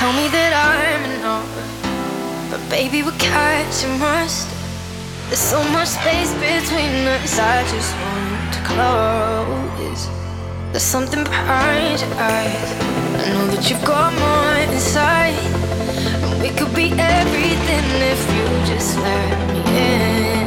tell me that I'm enough, but baby, we're catching rust. There's so much space between us. I just want to close. There's something behind your eyes. I know that you've got more inside, and we could be everything if you just let me in.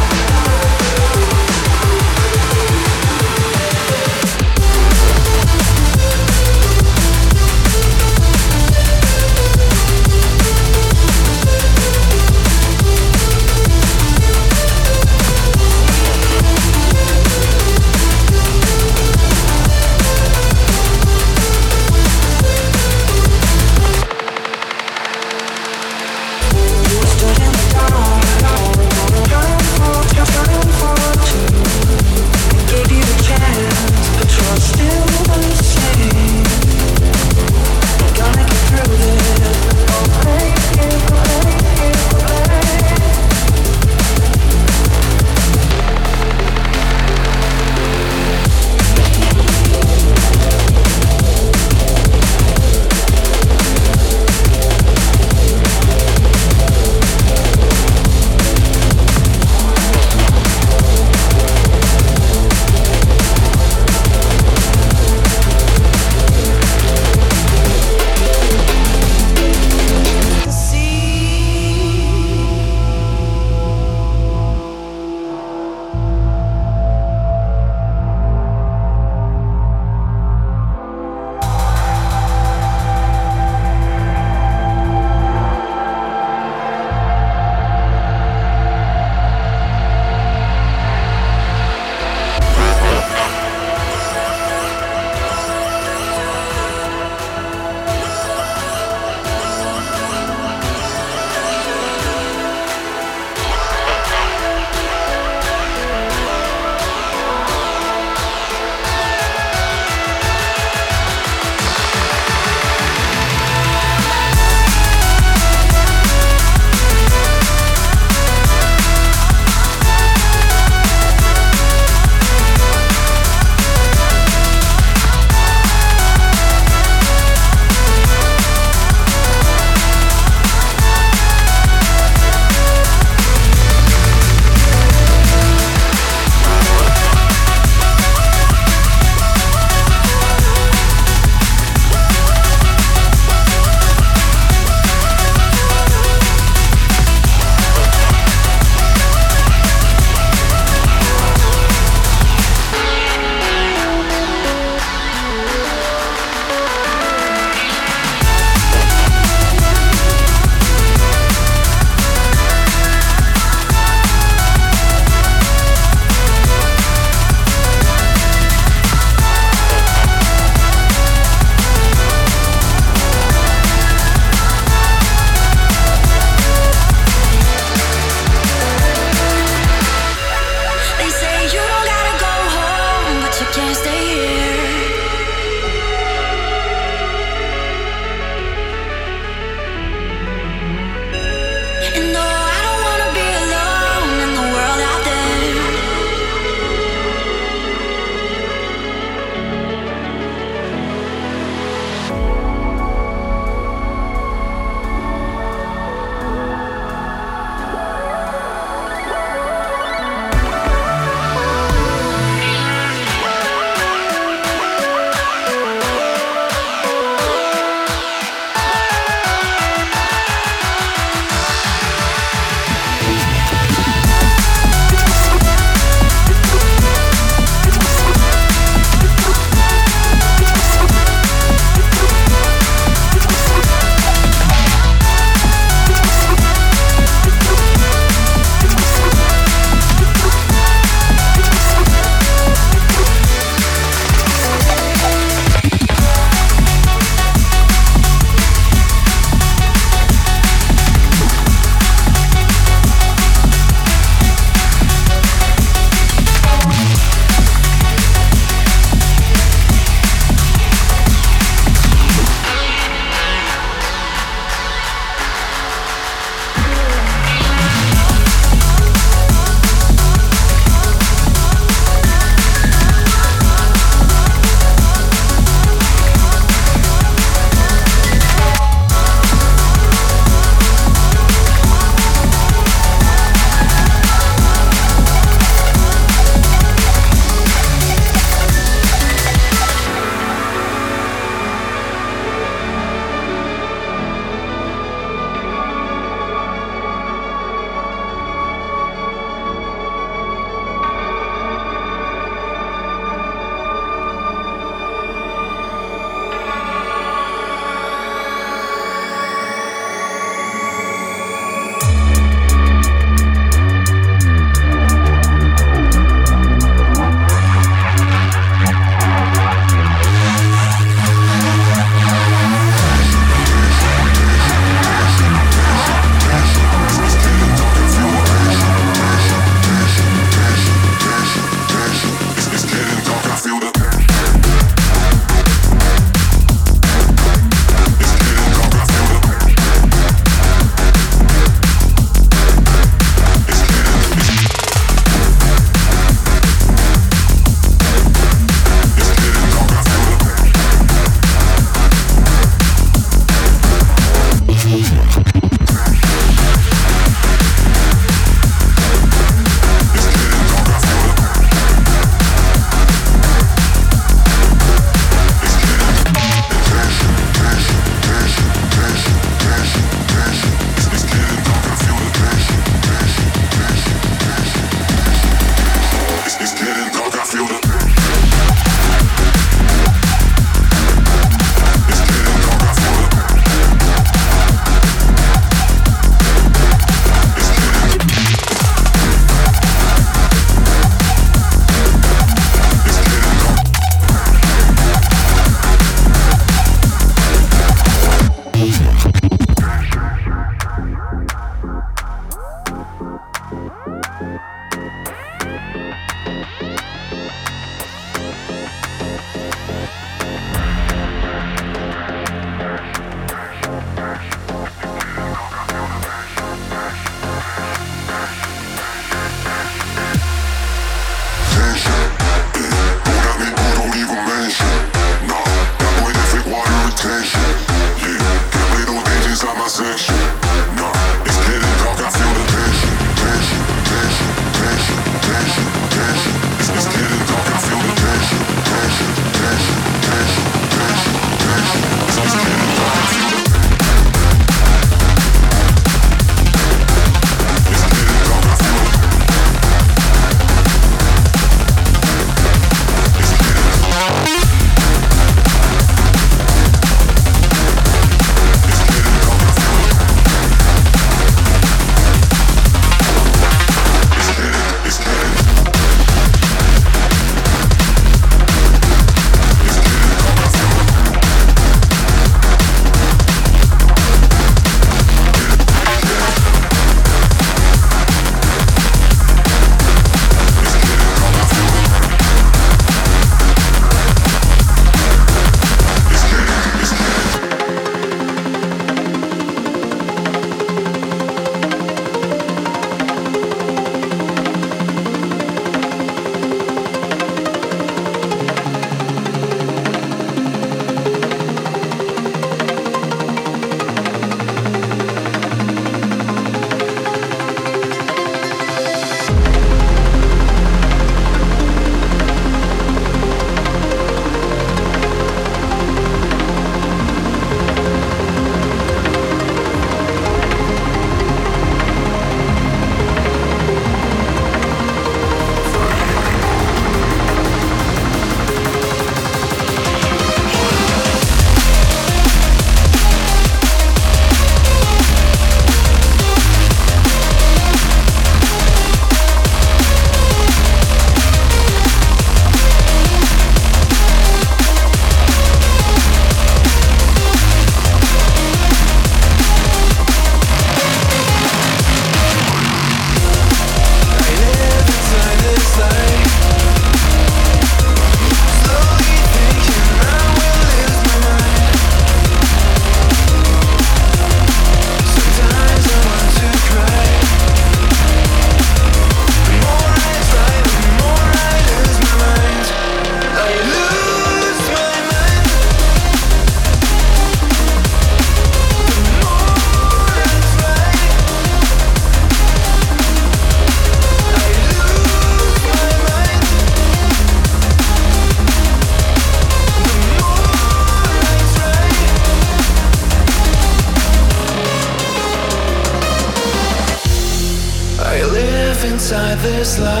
This light.